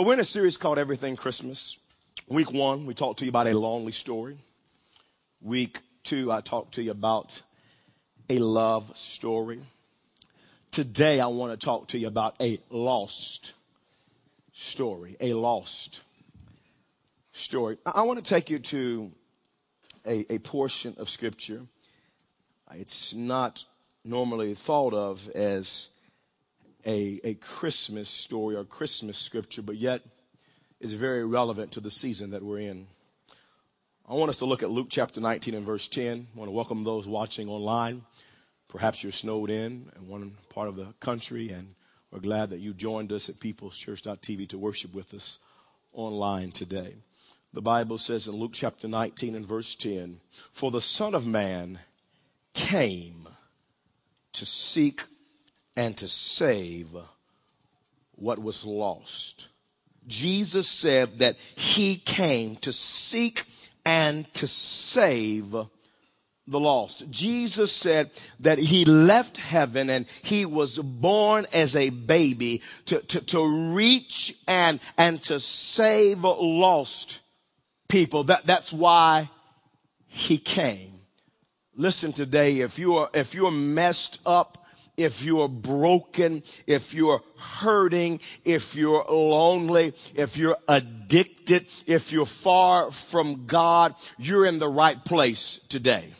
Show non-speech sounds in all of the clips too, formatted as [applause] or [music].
Well, we're in a series called Everything Christmas. Week one, we talked to you about a lonely story. Week two, I talked to you about a love story. Today, I want to talk to you about a lost story. A lost story. I want to take you to a, a portion of Scripture. It's not normally thought of as a, a Christmas story or Christmas scripture, but yet is very relevant to the season that we're in. I want us to look at Luke chapter 19 and verse 10. I want to welcome those watching online. Perhaps you're snowed in in one part of the country, and we're glad that you joined us at peopleschurch.tv to worship with us online today. The Bible says in Luke chapter 19 and verse 10 For the Son of Man came to seek and to save what was lost. Jesus said that he came to seek and to save the lost. Jesus said that he left heaven and he was born as a baby to, to, to reach and, and to save lost people. That, that's why he came. Listen today, if you're, if you're messed up if you're broken, if you're hurting, if you're lonely, if you're addicted, if you're far from God, you're in the right place today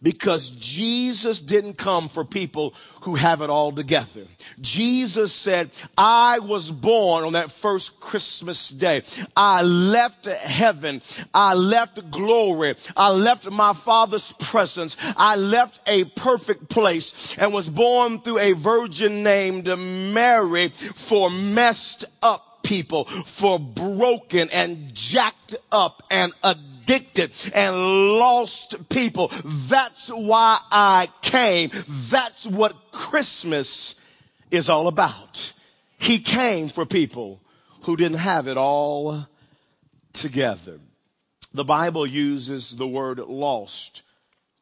because Jesus didn't come for people who have it all together. Jesus said, I was born on that first Christmas day. I left heaven. I left glory. I left my father's presence. I left a perfect place and was born through a virgin named Mary for messed up people, for broken and jacked up and addicted addicted and lost people. That's why I came. That's what Christmas is all about. He came for people who didn't have it all together. The Bible uses the word lost.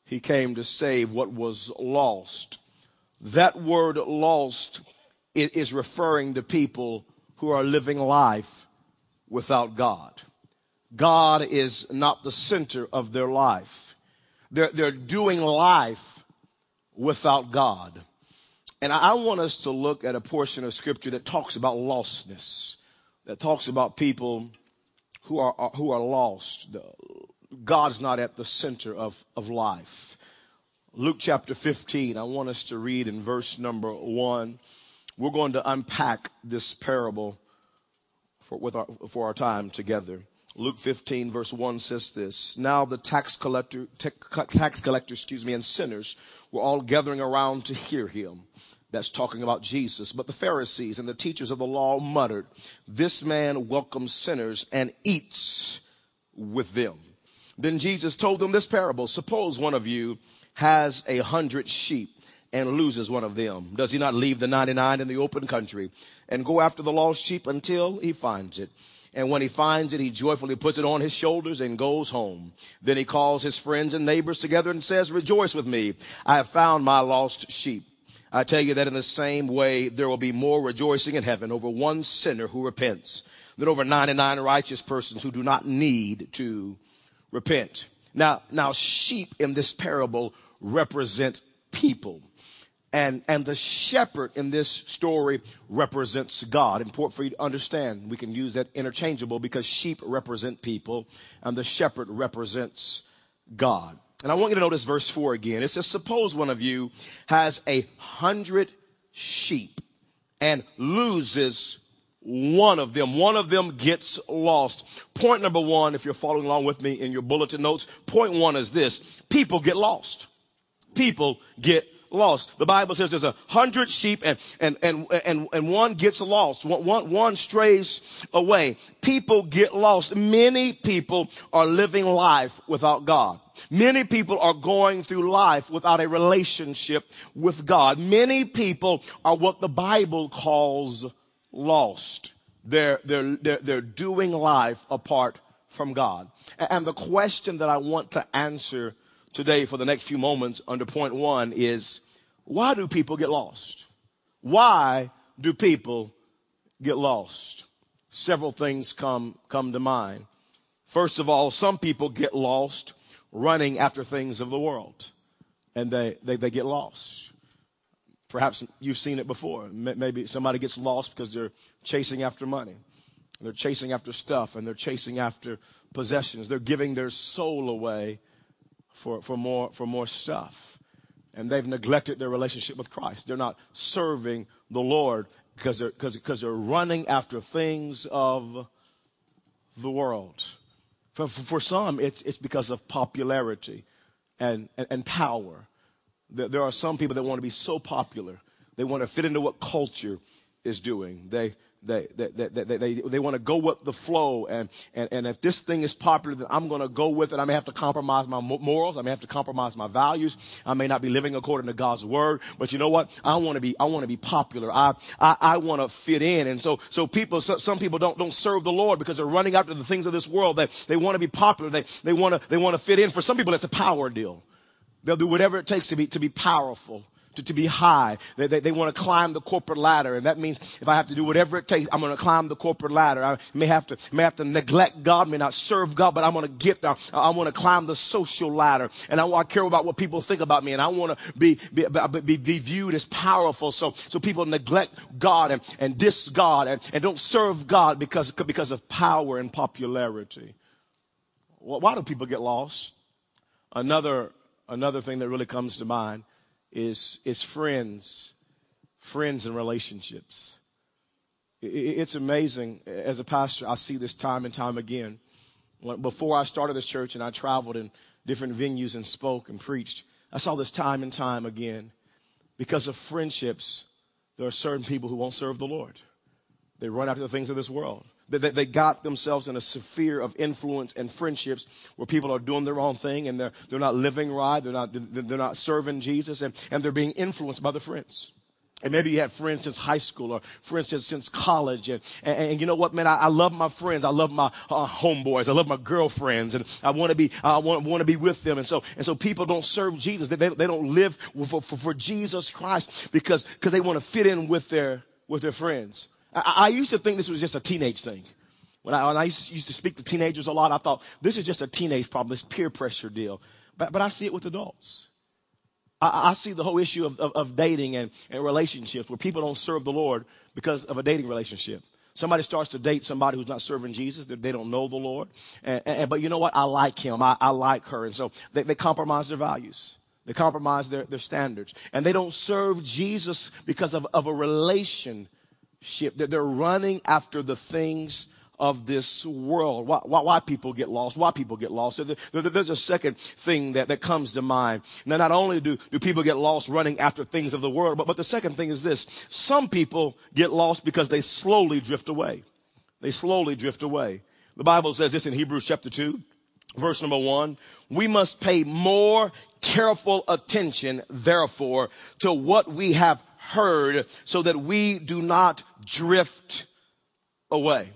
He came to save what was lost. That word lost is referring to people who are living life without God. God is not the center of their life. They're, they're doing life without God. And I want us to look at a portion of scripture that talks about lostness, that talks about people who are, who are lost. God's not at the center of, of life. Luke chapter 15, I want us to read in verse number one. We're going to unpack this parable for, with our, for our time together. Luke 15 verse 1 says this. Now the tax collector, tax collector, excuse me, and sinners were all gathering around to hear him. That's talking about Jesus. But the Pharisees and the teachers of the law muttered, this man welcomes sinners and eats with them. Then Jesus told them this parable. Suppose one of you has a hundred sheep and loses one of them. Does he not leave the 99 in the open country and go after the lost sheep until he finds it? And when he finds it, he joyfully puts it on his shoulders and goes home. Then he calls his friends and neighbors together and says, rejoice with me. I have found my lost sheep. I tell you that in the same way, there will be more rejoicing in heaven over one sinner who repents than over 99 righteous persons who do not need to repent. Now, now sheep in this parable represent people. And, and the shepherd in this story represents God. Important for you to understand. We can use that interchangeable because sheep represent people and the shepherd represents God. And I want you to notice verse four again. It says, suppose one of you has a hundred sheep and loses one of them. One of them gets lost. Point number one, if you're following along with me in your bulletin notes, point one is this. People get lost. People get lost. The Bible says there's a hundred sheep and, and, and, and, and one gets lost. One, one, one strays away. People get lost. Many people are living life without God. Many people are going through life without a relationship with God. Many people are what the Bible calls lost. They're, they're, they're, they're doing life apart from God. And the question that I want to answer today for the next few moments under point one is why do people get lost? Why do people get lost? several things come, come to mind. First of all, some people get lost running after things of the world and they, they, they get lost. Perhaps you've seen it before. Maybe somebody gets lost because they're chasing after money. They're chasing after stuff and they're chasing after possessions. They're giving their soul away for, for, more, for more stuff. And they've neglected their relationship with Christ. They're not serving the Lord because they're, cause, cause they're running after things of the world. For, for some, it's, it's because of popularity and, and, and power. There, there are some people that want to be so popular. They want to fit into what culture is doing. They, they, they, they, they, they, want to go with the flow. And, and, and if this thing is popular, then I'm going to go with it. I may have to compromise my morals. I may have to compromise my values. I may not be living according to God's word. But you know what? I want to be, I want to be popular. I, I, I want to fit in. And so, so people, so, some people don't, don't serve the Lord because they're running after the things of this world. They, they want to be popular. They, they want to, they want to fit in. For some people, it's a power deal. They'll do whatever it takes to be, to be powerful to, to be high. They, they, they want to climb the corporate ladder. And that means if I have to do whatever it takes, I'm going to climb the corporate ladder. I may have to, may have to neglect God, may not serve God, but I'm going to get there. I, want to climb the social ladder. And I, I care about what people think about me. And I want to be, be, be, be viewed as powerful. So, so people neglect God and, and diss God and, and don't serve God because, because of power and popularity. Why do people get lost? Another, another thing that really comes to mind is, is friends, friends and relationships. It's amazing. As a pastor, I see this time and time again. Before I started this church and I traveled in different venues and spoke and preached, I saw this time and time again. Because of friendships, there are certain people who won't serve the Lord. They run after the things of this world. They, they got themselves in a sphere of influence and friendships where people are doing their own thing and they're, they're not living right. They're not, they're not serving Jesus and, and they're being influenced by the friends. And maybe you had friends since high school or friends since, since college. And, and, and, you know what, man? I, I, love my friends. I love my uh, homeboys. I love my girlfriends. And I want to be, I want, want to be with them. And so, and so people don't serve Jesus. They, they, they don't live for, for, for Jesus Christ because, because they want to fit in with their, with their friends. I, I used to think this was just a teenage thing. When I, when I used to speak to teenagers a lot, I thought this is just a teenage problem, this peer pressure deal. But, but I see it with adults. I, I see the whole issue of, of, of dating and, and relationships where people don't serve the Lord because of a dating relationship. Somebody starts to date somebody who's not serving Jesus. They, don't know the Lord. And, and, but you know what? I like him. I, I like her. And so they, they compromise their values. They compromise their, their standards. And they don't serve Jesus because of, of a relation ship, they're running after the things of this world. Why, why, why, people get lost, why people get lost. there's a second thing that, that comes to mind. Now, not only do, do people get lost running after things of the world, but, but the second thing is this. Some people get lost because they slowly drift away. They slowly drift away. The Bible says this in Hebrews chapter 2, verse number 1. We must pay more careful attention, therefore, to what we have heard so that we do not drift away.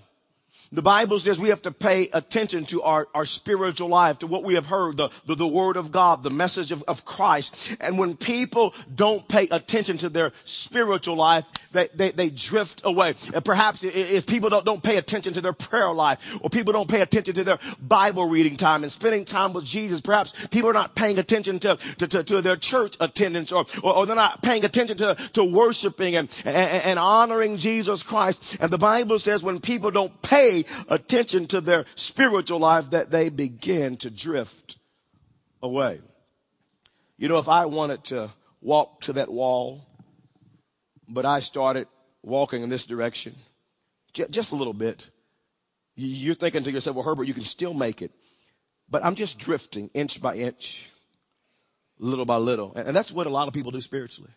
The Bible says we have to pay attention to our, our spiritual life, to what we have heard, the, the, the word of God, the message of, of Christ. And when people don't pay attention to their spiritual life, they, they, they drift away. And perhaps if people don't, don't pay attention to their prayer life, or people don't pay attention to their Bible reading time and spending time with Jesus, perhaps people are not paying attention to, to, to, to their church attendance, or, or, or, they're not paying attention to, to worshiping and, and, and honoring Jesus Christ. And the Bible says when people don't pay attention to their spiritual life that they begin to drift away. You know, if I wanted to walk to that wall, but I started walking in this direction, just a little bit, you're thinking to yourself, well, Herbert, you can still make it. But I'm just drifting inch by inch, little by little. And that's what a lot of people do spiritually.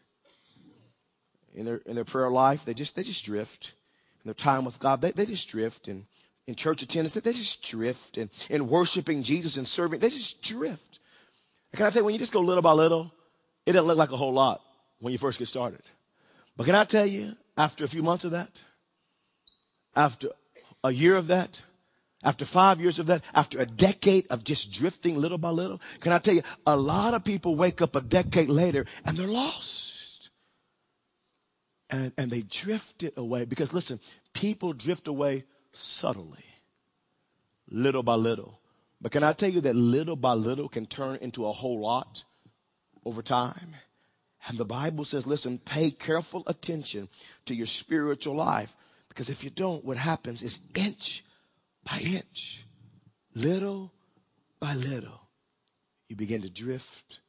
In their, in their prayer life, they just, they just drift. In their time with God, they, they just drift. And in church attendance, they just drift. And in worshiping Jesus and serving, they just drift. And can I say, when you just go little by little, it doesn't look like a whole lot when you first get started. But can I tell you, after a few months of that, after a year of that, after five years of that, after a decade of just drifting little by little, can I tell you, a lot of people wake up a decade later and they're lost. And, and they drifted away because listen, people drift away subtly, little by little. But can I tell you that little by little can turn into a whole lot over time? And the Bible says, listen, pay careful attention to your spiritual life. Because if you don't, what happens is inch by inch, little by little, you begin to drift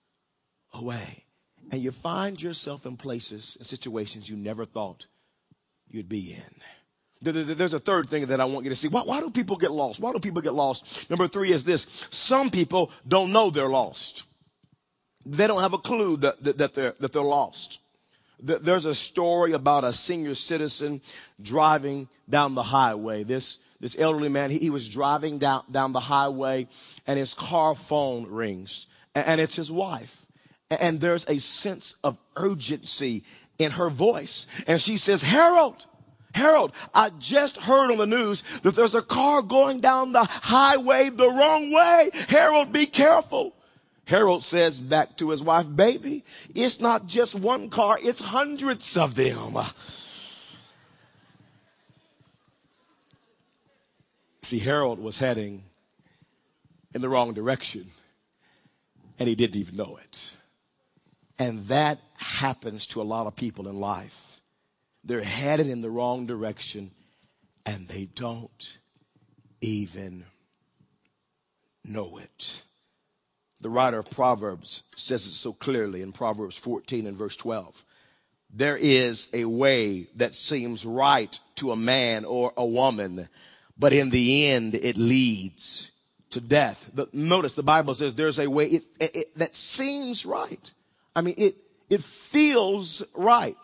away. And you find yourself in places and situations you never thought you'd be in. There's a third thing that I want you to see. Why, why, do people get lost? Why do people get lost? Number three is this. Some people don't know they're lost. They don't have a clue that, that, that they're, that they're lost. There's a story about a senior citizen driving down the highway. This, this elderly man, he, he was driving down, down the highway and his car phone rings and, and it's his wife. And there's a sense of urgency in her voice. And she says, Harold, Harold, I just heard on the news that there's a car going down the highway the wrong way. Harold, be careful. Harold says back to his wife, baby, it's not just one car, it's hundreds of them. See, Harold was heading in the wrong direction and he didn't even know it. And that happens to a lot of people in life. They're headed in the wrong direction and they don't even know it. The writer of Proverbs says it so clearly in Proverbs 14 and verse 12. There is a way that seems right to a man or a woman, but in the end it leads to death. But notice the Bible says there's a way it, it, it, that seems right. I mean, it, it feels right.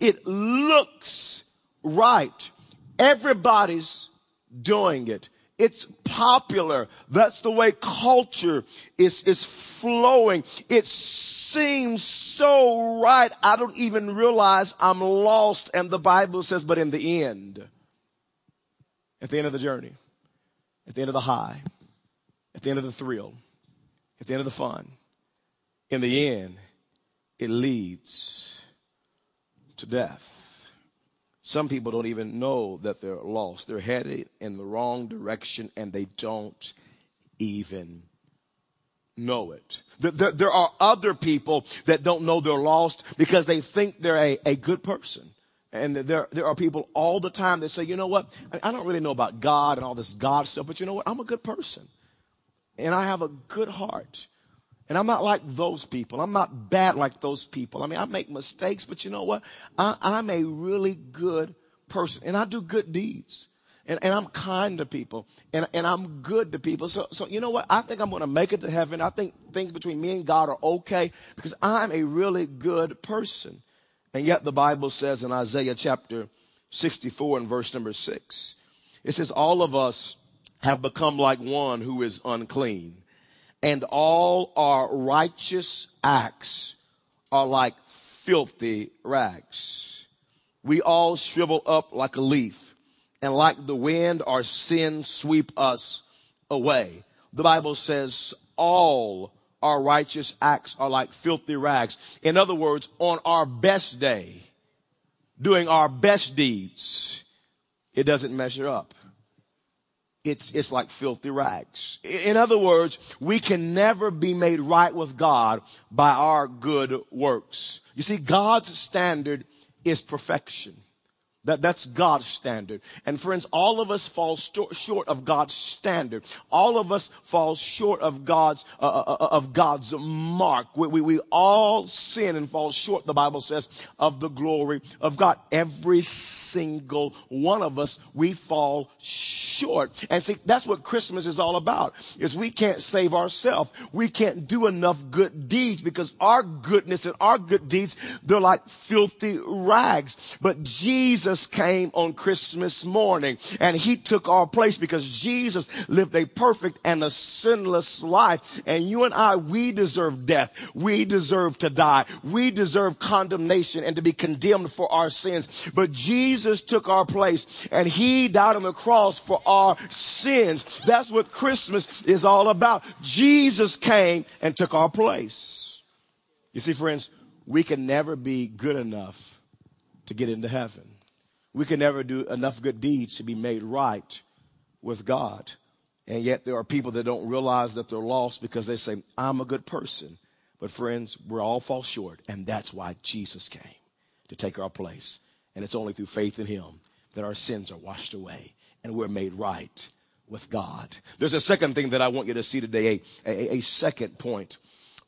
It looks right. Everybody's doing it. It's popular. That's the way culture is, is flowing. It seems so right. I don't even realize I'm lost. And the Bible says, but in the end, at the end of the journey, at the end of the high, at the end of the thrill, at the end of the fun, in the end, it leads to death. Some people don't even know that they're lost. They're headed in the wrong direction and they don't even know it. There, are other people that don't know they're lost because they think they're a, a good person. And there, there are people all the time that say, you know what? I don't really know about God and all this God stuff, but you know what? I'm a good person. And I have a good heart. And I'm not like those people. I'm not bad like those people. I mean, I make mistakes, but you know what? I, am a really good person and I do good deeds. And, and I'm kind to people and, and I'm good to people. So, so you know what? I think I'm going to make it to heaven. I think things between me and God are okay because I'm a really good person. And yet the Bible says in Isaiah chapter 64 and verse number six, it says, all of us have become like one who is unclean and all our righteous acts are like filthy rags. We all shrivel up like a leaf, and like the wind, our sins sweep us away. The Bible says all our righteous acts are like filthy rags. In other words, on our best day, doing our best deeds, it doesn't measure up it's, it's like filthy rags. In other words, we can never be made right with God by our good works. You see, God's standard is perfection. That, that's God's standard. And friends, all of us fall sto- short of God's standard. All of us fall short of God's, uh, uh, uh, of God's mark. We, we, we all sin and fall short, the Bible says, of the glory of God. Every single one of us, we fall short. And see, that's what Christmas is all about, is we can't save ourselves. We can't do enough good deeds because our goodness and our good deeds, they're like filthy rags. But Jesus Jesus came on Christmas morning and he took our place because Jesus lived a perfect and a sinless life. And you and I, we deserve death. We deserve to die. We deserve condemnation and to be condemned for our sins. But Jesus took our place and he died on the cross for our sins. That's what Christmas is all about. Jesus came and took our place. You see, friends, we can never be good enough to get into heaven. We can never do enough good deeds to be made right with God. And yet there are people that don't realize that they're lost because they say, I'm a good person. But friends, we're all fall short. And that's why Jesus came to take our place. And it's only through faith in him that our sins are washed away and we're made right with God. There's a second thing that I want you to see today, a, a, a second point.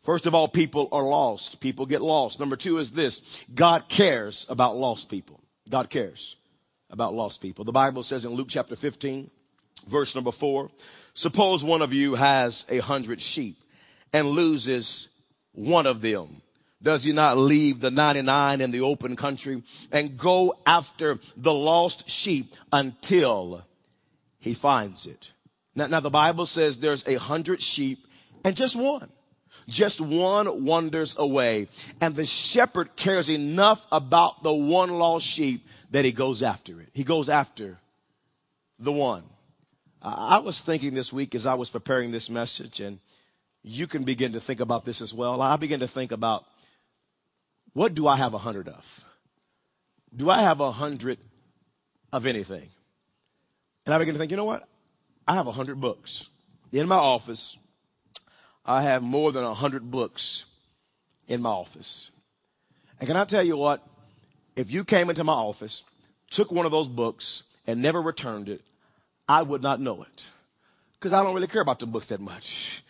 First of all, people are lost. People get lost. Number two is this. God cares about lost people. God cares about lost people. The Bible says in Luke chapter 15, verse number four, suppose one of you has a hundred sheep and loses one of them. Does he not leave the 99 in the open country and go after the lost sheep until he finds it? Now, now the Bible says there's a hundred sheep and just one. Just one wanders away. And the shepherd cares enough about the one lost sheep that he goes after it. He goes after the one. I was thinking this week as I was preparing this message, and you can begin to think about this as well. I began to think about what do I have a hundred of? Do I have a hundred of anything? And I began to think, you know what? I have a hundred books in my office. I have more than a hundred books in my office. And can I tell you what? If you came into my office, took one of those books, and never returned it, I would not know it. Because I don't really care about the books that much.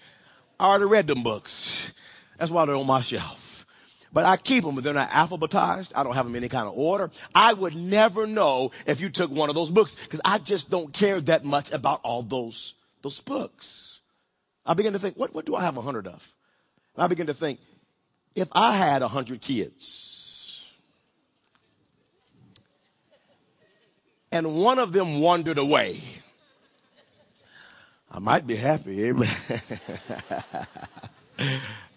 I already read them books. That's why they're on my shelf. But I keep them, but they're not alphabetized. I don't have them in any kind of order. I would never know if you took one of those books because I just don't care that much about all those, those books. I begin to think, what, what do I have a hundred of? And I begin to think, if I had a hundred kids and one of them wandered away, I might be happy. Eh? Amen. [laughs]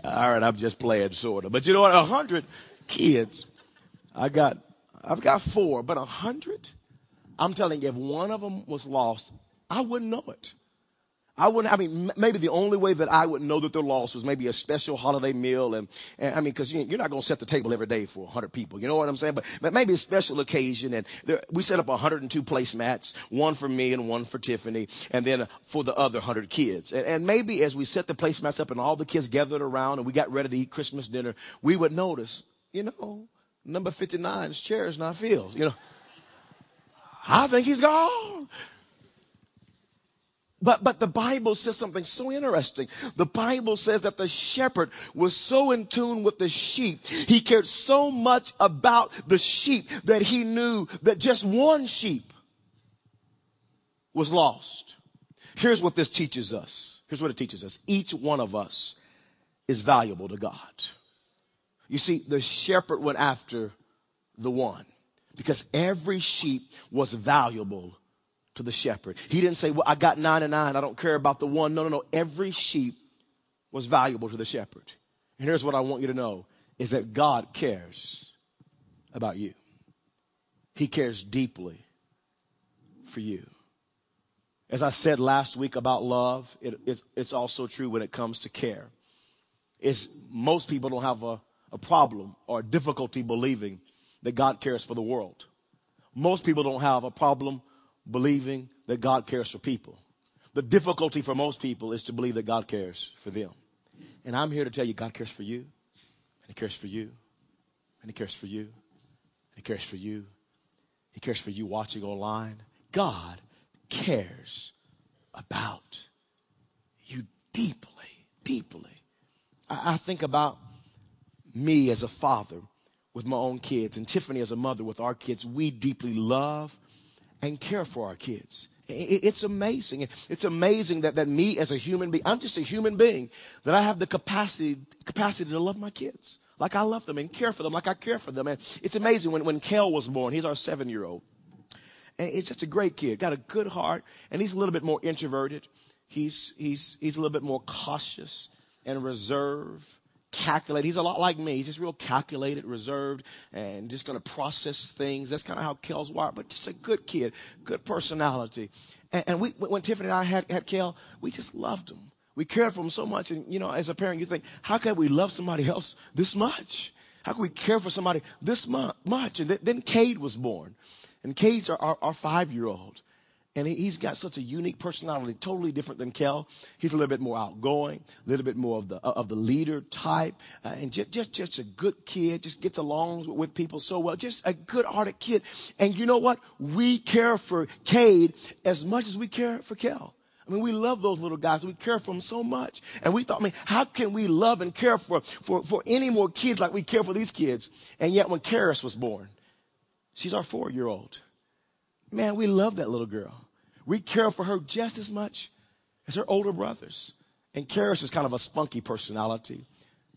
All right, I'm just playing sort of. But you know what? A hundred kids. I got, I've got four, but a hundred? I'm telling you, if one of them was lost, I wouldn't know it. I wouldn't, I mean, maybe the only way that I would know that they're lost was maybe a special holiday meal. And, and I mean, cause you, are not going to set the table every day for 100 people. You know what I'm saying? But, but maybe a special occasion. And there, we set up 102 placemats, one for me and one for Tiffany, and then uh, for the other 100 kids. And, and maybe as we set the placemats up and all the kids gathered around and we got ready to eat Christmas dinner, we would notice, you know, number 59's chair is not filled, you know. I think he's gone. But, but the Bible says something so interesting. The Bible says that the shepherd was so in tune with the sheep. He cared so much about the sheep that he knew that just one sheep was lost. Here's what this teaches us. Here's what it teaches us. Each one of us is valuable to God. You see, the shepherd went after the one because every sheep was valuable to the shepherd. He didn't say, Well, I got 99. I don't care about the one. No, no, no. Every sheep was valuable to the shepherd. And here's what I want you to know is that God cares about you. He cares deeply for you. As I said last week about love, it, it, it's also true when it comes to care. Is most people don't have a, a problem or difficulty believing that God cares for the world. Most people don't have a problem believing that God cares for people. The difficulty for most people is to believe that God cares for them. And I'm here to tell you God cares for you, and He cares for you, and He cares for you, and He cares for you. He cares for you watching online. God cares about you deeply, deeply. I, I think about me as a father with my own kids and Tiffany as a mother with our kids. We deeply love and care for our kids. It's amazing. It's amazing that, that me as a human being, I'm just a human being, that I have the capacity, capacity to love my kids like I love them and care for them like I care for them. And it's amazing when, when Kel was born, he's our seven year old. And he's just a great kid, got a good heart, and he's a little bit more introverted. He's, he's, he's a little bit more cautious and reserved calculate. He's a lot like me. He's just real calculated, reserved, and just going to process things. That's kind of how Kel's wired, but just a good kid, good personality. And, and we, when Tiffany and I had, had Kel, we just loved him. We cared for him so much. And, you know, as a parent, you think, how can we love somebody else this much? How can we care for somebody this much? And th- then Cade was born. And Cade's our, our, our five year old. And he, has got such a unique personality, totally different than Kel. He's a little bit more outgoing, a little bit more of the of the leader type, uh, and just, just just a good kid. Just gets along with people so well. Just a good-hearted kid. And you know what? We care for Cade as much as we care for Kel. I mean, we love those little guys. We care for them so much. And we thought, I mean, how can we love and care for, for, for any more kids like we care for these kids? And yet when Karis was born, she's our four-year-old. Man, we love that little girl. We care for her just as much as her older brothers. And Karis is kind of a spunky personality.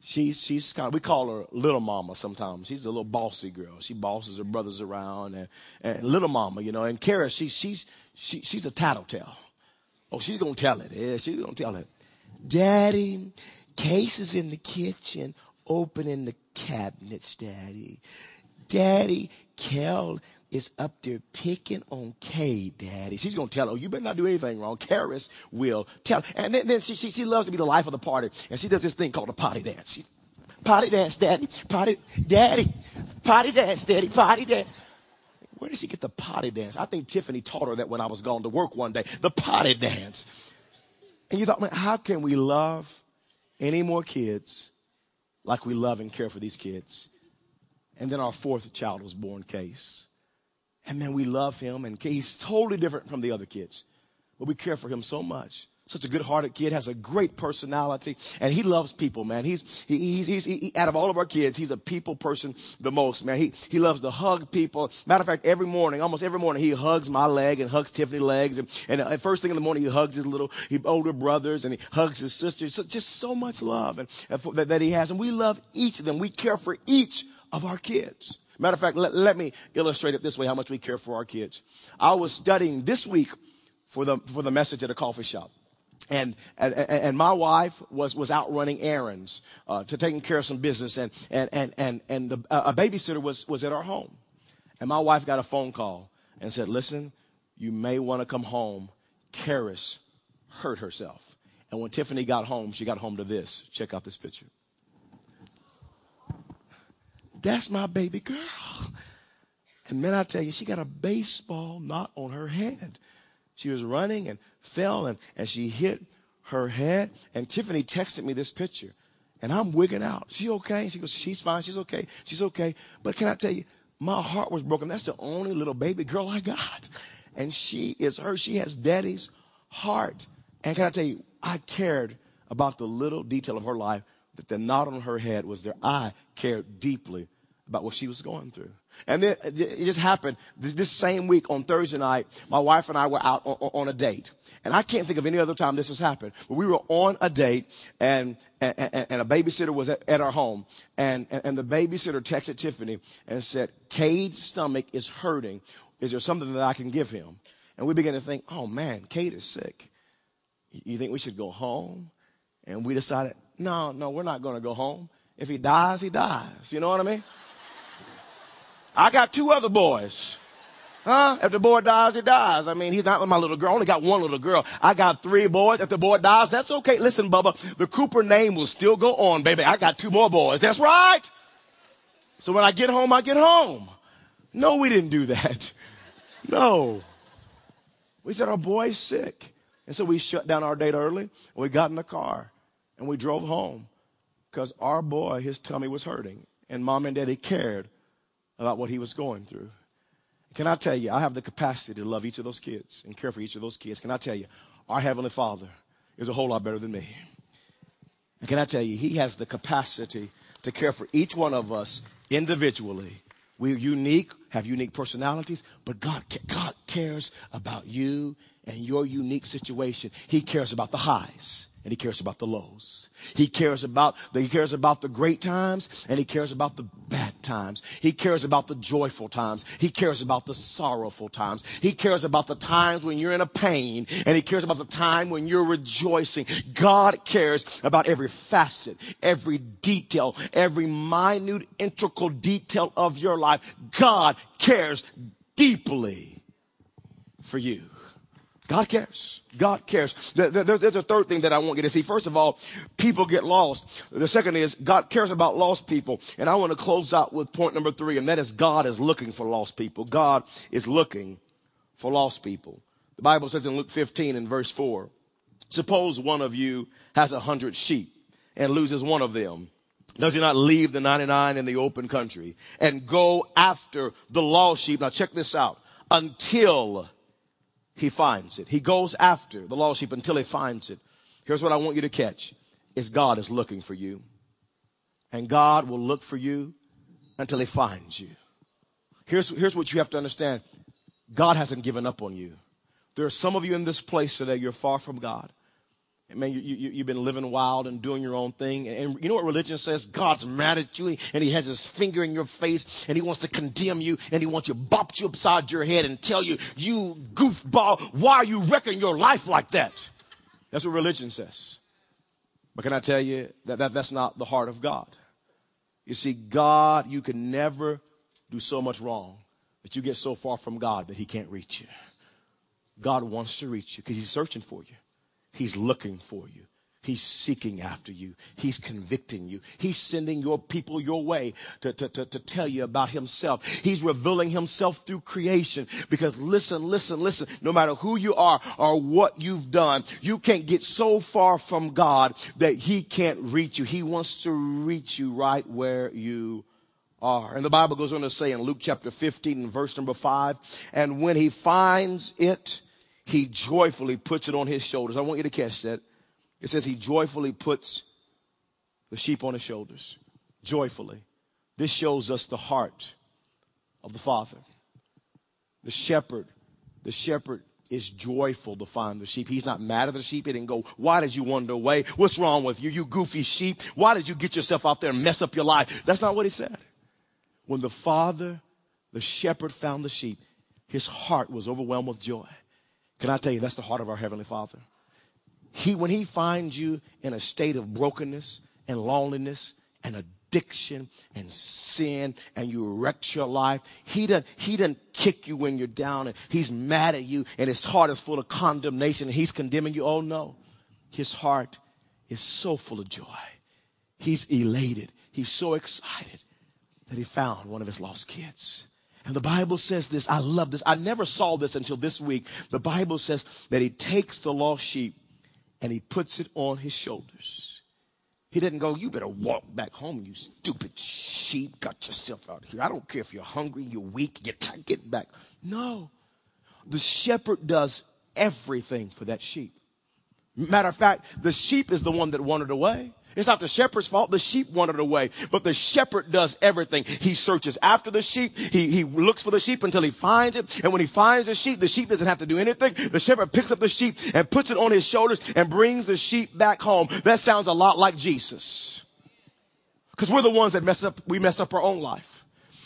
She's, she's kind of, we call her little mama sometimes. She's a little bossy girl. She bosses her brothers around and, and little mama, you know. And Karis, she, she's, she, she's a tattletale. Oh, she's going to tell it. Yeah, she's going to tell it. Daddy, Case is in the kitchen opening the cabinets, Daddy. Daddy, Kel is up there picking on Kay, Daddy. She's to tell her, oh, you better not do anything wrong. Karis will tell. And then, then she, she, she loves to be the life of the party. And she does this thing called a potty dance. She, potty dance, Daddy. Potty, Daddy. Potty dance, Daddy. Potty dance. Where does she get the potty dance? I think Tiffany taught her that when I was gone to work one day. The potty dance. And you thought, man, how can we love any more kids like we love and care for these kids? And then our fourth child was born, Case. And man, we love him, and he's totally different from the other kids. But we care for him so much. Such a good-hearted kid, has a great personality, and he loves people, man. He's, he, he's, he's he, out of all of our kids, he's a people person the most, man. He, he loves to hug people. Matter of fact, every morning, almost every morning, he hugs my leg and hugs Tiffany's legs. And, and uh, first thing in the morning, he hugs his little, he, older brothers and he hugs his sisters. So just so much love and, and for, that, that he has. And we love each of them. We care for each of our kids. Matter of fact, let, let me illustrate it this way how much we care for our kids. I was studying this week for the, for the message at a coffee shop. And, and, and my wife was, was out running errands, uh, to taking care of some business and, and, and, and, and the, a babysitter was, was at our home. And my wife got a phone call and said, listen, you may want to come home. Karis hurt herself. And when Tiffany got home, she got home to this. Check out this picture. That's my baby girl. And man, I tell you, she got a baseball knot on her head. She was running and fell and, and she hit her head. And Tiffany texted me this picture. And I'm wigging out. She okay? She goes, she's fine. She's okay. She's okay. But can I tell you, my heart was broken. That's the only little baby girl I got. And she is her. She has daddy's heart. And can I tell you, I cared about the little detail of her life that the knot on her head was there. I cared deeply about what she was going through. And then uh, it just happened this same week on Thursday night, my wife and I were out on, a date. And I can't think of any other time this has happened. But we were on a date and, and, and a babysitter was at, at our home. And, and, the babysitter texted Tiffany and said, Cade's stomach is hurting. Is there something that I can give him? And we began to think, oh man, Cade is sick. You think we should go home? And we decided, no, no, we're not going to go home. If he dies, he dies. You know what I mean? I got two other boys. Huh? If the boy dies, he dies. I mean, he's not my little girl. I only got one little girl. I got three boys. If the boy dies, that's okay. Listen, Bubba, the Cooper name will still go on, baby. I got two more boys. That's right. So when I get home, I get home. No, we didn't do that. [laughs] No. We said our boy's sick. And so we shut down our date early and we got in the car and we drove home because our boy, his tummy was hurting and mom and daddy cared about what he was going through. Can I tell you, I have the capacity to love each of those kids and care for each of those kids. Can I tell you, our Heavenly Father is a whole lot better than me. And can I tell you, He has the capacity to care for each one of us individually. We're unique, have unique personalities, but God, God cares about you and your unique situation. He cares about the highs and he cares about the lows. He cares about the, he cares about the great times and he cares about the bad times. He cares about the joyful times. He cares about the sorrowful times. He cares about the times when you're in a pain and he cares about the time when you're rejoicing. God cares about every facet, every detail, every minute integral detail of your life. God cares deeply for you. God cares. God cares. There's a third thing that I want you to see. First of all, people get lost. The second is God cares about lost people. And I want to close out with point number three, and that is God is looking for lost people. God is looking for lost people. The Bible says in Luke 15 and verse 4, suppose one of you has a hundred sheep and loses one of them. Does he not leave the 99 in the open country and go after the lost sheep? Now check this out. Until he finds it. He goes after the lost sheep until he finds it. Here's what I want you to catch is God is looking for you. And God will look for you until he finds you. Here's, here's what you have to understand. God hasn't given up on you. There are some of you in this place today, you're far from God. Man, you, you, you've been living wild and doing your own thing. And you know what religion says? God's mad at you and he has his finger in your face and he wants to condemn you and he wants to bop you upside your head and tell you, you goofball, why are you wrecking your life like that? That's what religion says. But can I tell you that, that that's not the heart of God? You see, God, you can never do so much wrong that you get so far from God that he can't reach you. God wants to reach you because he's searching for you. He's looking for you. He's seeking after you. He's convicting you. He's sending your people your way to, to, to, to, tell you about himself. He's revealing himself through creation because listen, listen, listen, no matter who you are or what you've done, you can't get so far from God that he can't reach you. He wants to reach you right where you are. And the Bible goes on to say in Luke chapter 15 and verse number 5, and when he finds it, he joyfully puts it on his shoulders. I want you to catch that. It says he joyfully puts the sheep on his shoulders. Joyfully. This shows us the heart of the Father. The shepherd, the shepherd is joyful to find the sheep. He's not mad at the sheep. He didn't go, why did you wander away? What's wrong with you? You goofy sheep. Why did you get yourself out there and mess up your life? That's not what he said. When the father, the shepherd found the sheep, his heart was overwhelmed with joy. Can I tell you, that's the heart of our Heavenly Father. He, when He finds you in a state of brokenness and loneliness and addiction and sin and you wrecked your life, He doesn't, he doesn't kick you when you're down and He's mad at you and His heart is full of condemnation and He's condemning you. Oh no. His heart is so full of joy. He's elated. He's so excited that He found one of His lost kids. And the Bible says this. I love this. I never saw this until this week. The Bible says that he takes the lost sheep and he puts it on his shoulders. He didn't go, you better walk back home, you stupid sheep. Got yourself out here. I don't care if you're hungry, you're weak, you're tired, get back. No. The shepherd does everything for that sheep. Matter of fact, the sheep is the one that wandered away. It's not the shepherd's fault. The sheep wandered away. But the shepherd does everything. He searches after the sheep. He, he looks for the sheep until he finds it. And when he finds the sheep, the sheep doesn't have to do anything. The shepherd picks up the sheep and puts it on his shoulders and brings the sheep back home. That sounds a lot like Jesus. Because we're the ones that mess up, we mess up our own life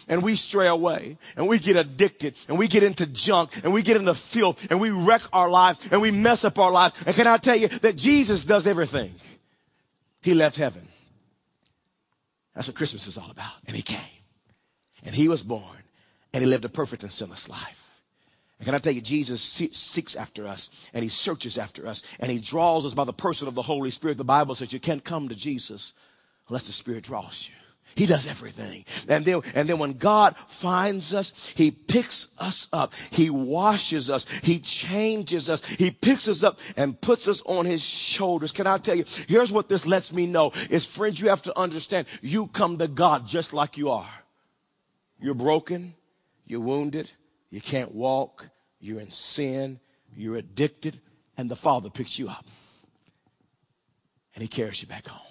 and we stray away and we get addicted and we get into junk and we get into filth and we wreck our lives and we mess up our lives. And can I tell you that Jesus does everything? He left heaven. That's what Christmas is all about. And he came. And he was born. And he lived a perfect and sinless life. And can I tell you, Jesus seeks after us and he searches after us and he draws us by the person of the Holy Spirit. The Bible says you can't come to Jesus unless the Spirit draws you. He does everything. And then, and then when God finds us, He picks us up. He washes us. He changes us. He picks us up and puts us on His shoulders. Can I tell you, here's what this lets me know is friends, you have to understand, you come to God just like you are. You're broken. You're wounded. You can't walk. You're in sin. You're addicted. And the Father picks you up. And He carries you back home.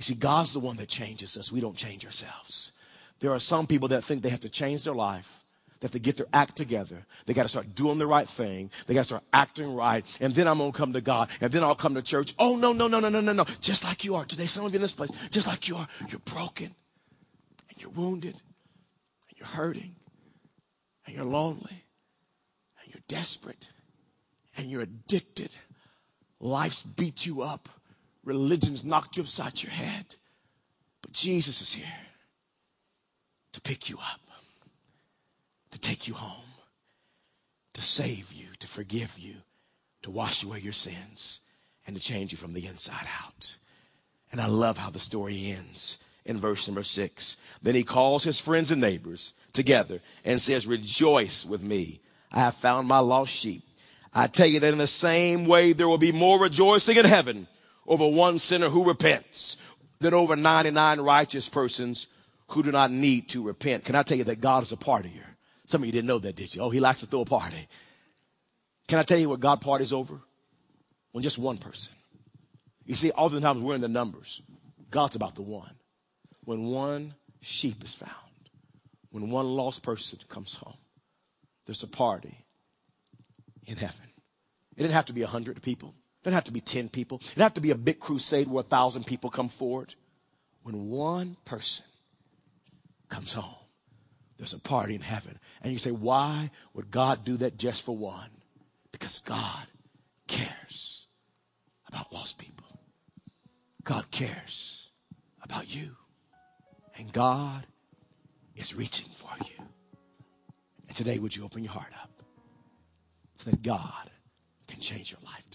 You see, God's the one that changes us. We don't change ourselves. There are some people that think they have to change their life. They have to get their act together. They got to start doing the right thing. They got to start acting right. And then I'm going to come to God. And then I'll come to church. Oh, no, no, no, no, no, no, no. Just like you are. Today, some of you in this place, just like you are. You're broken. And you're wounded. And you're hurting. And you're lonely. And you're desperate. And you're addicted. Life's beat you up. Religion's knocked you upside your head. But Jesus is here to pick you up, to take you home, to save you, to forgive you, to wash away your sins, and to change you from the inside out. And I love how the story ends in verse number six. Then he calls his friends and neighbors together and says, Rejoice with me. I have found my lost sheep. I tell you that in the same way, there will be more rejoicing in heaven over one sinner who repents than over 99 righteous persons who do not need to repent. Can I tell you that God is a partier? Some of you didn't know that, did you? Oh, he likes to throw a party. Can I tell you what God parties over? When just one person. You see, oftentimes we're in the numbers. God's about the one. When one sheep is found, when one lost person comes home, there's a party in heaven. It didn't have to be a hundred people. It didn't have to be 10 people. It didn't have to be a big crusade where a thousand people come forward. When one person comes home, there's a party in heaven. And you say, why would God do that just for one? Because God cares about lost people. God cares about you. And God is reaching for you. And today, would you open your heart up so that God can change your life?